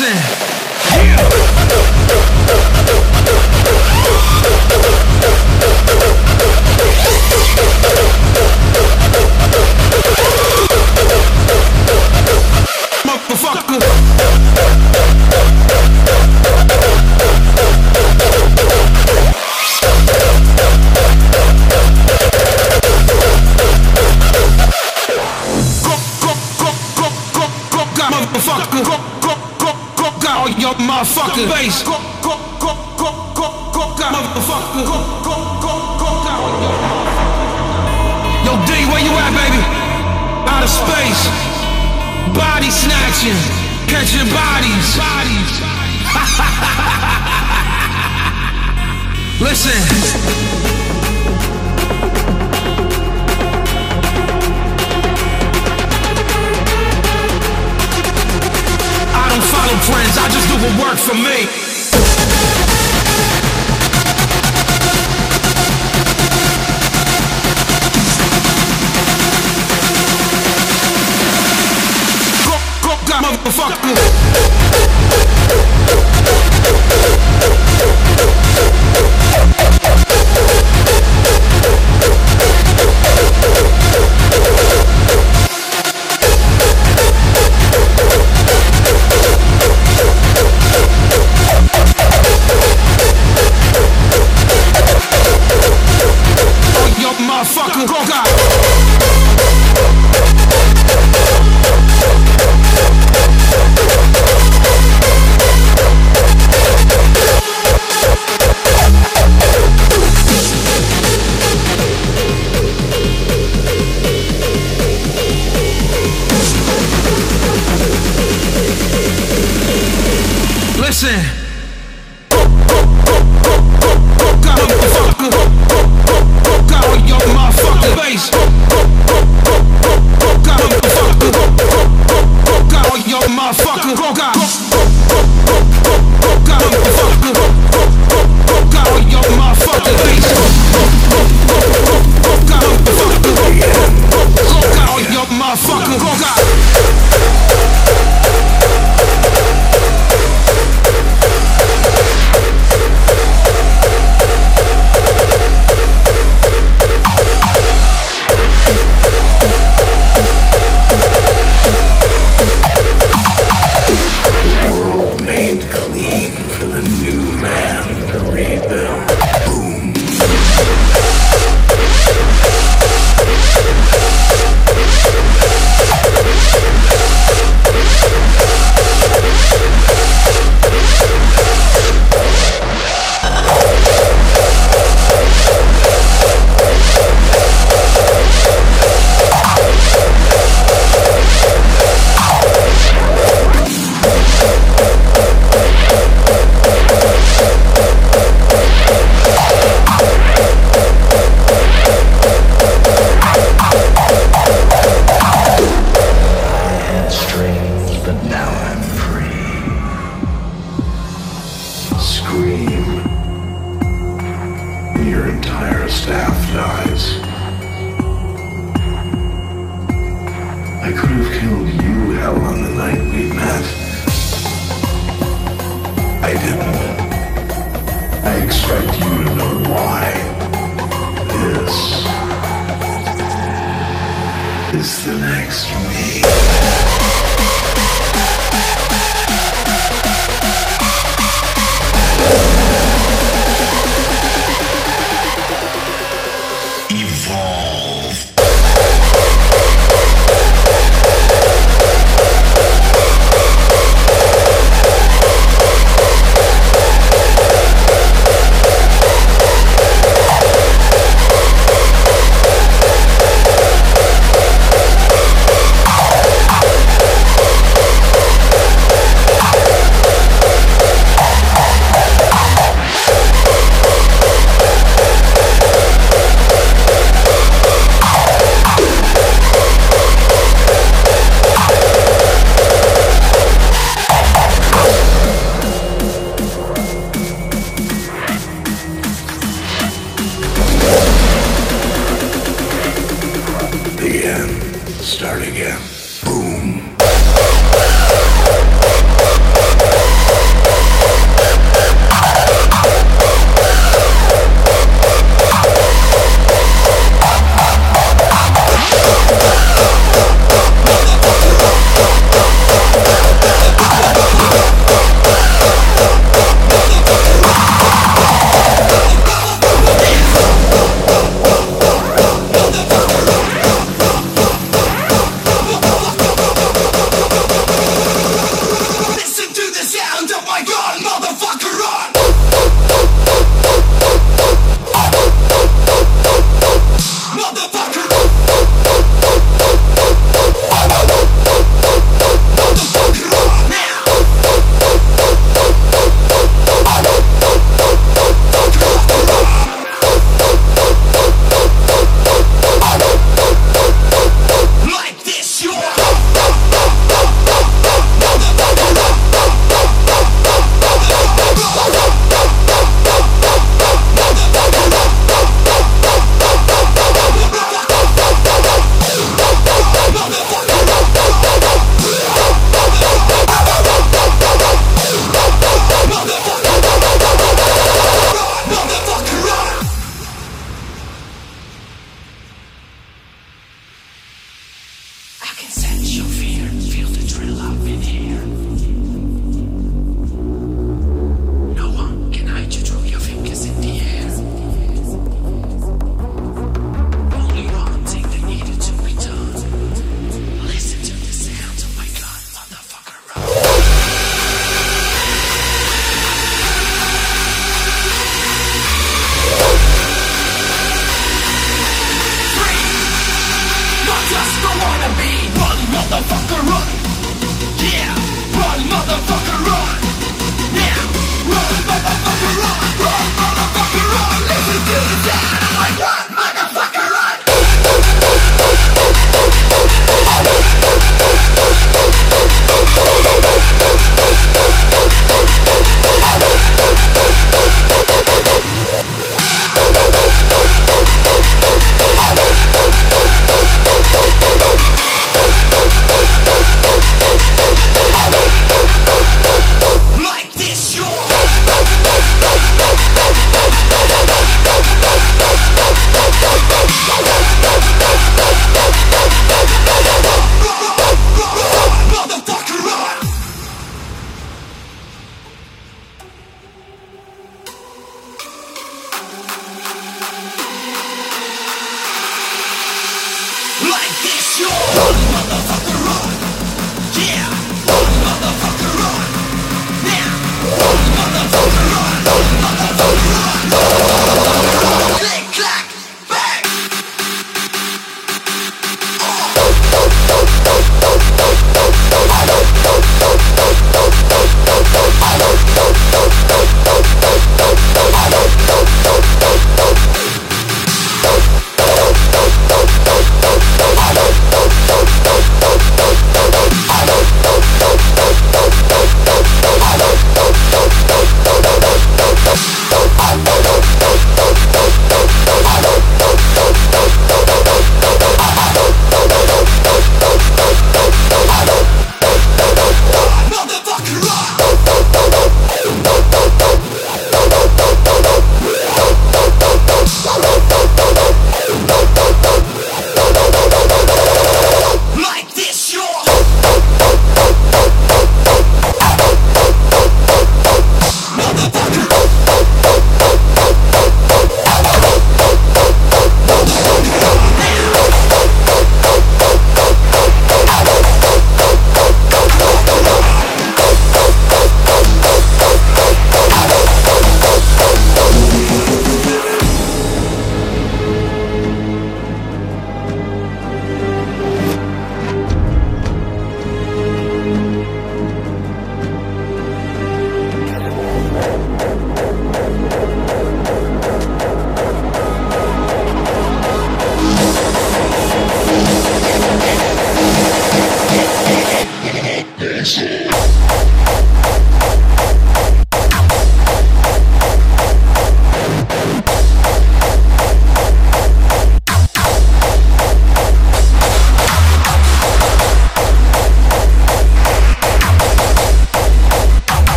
your motherfucking motherfucker face. Go, go, go, go, go, go, go, motherfucker. Go, go, go, go, go. Yo, D, where you at, baby? Out of space. Body snatching. Catching bodies. Bodies. Listen. Trends, I just do what works for me. Go, go, motherfucker.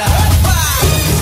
fiesta. ¡Epa!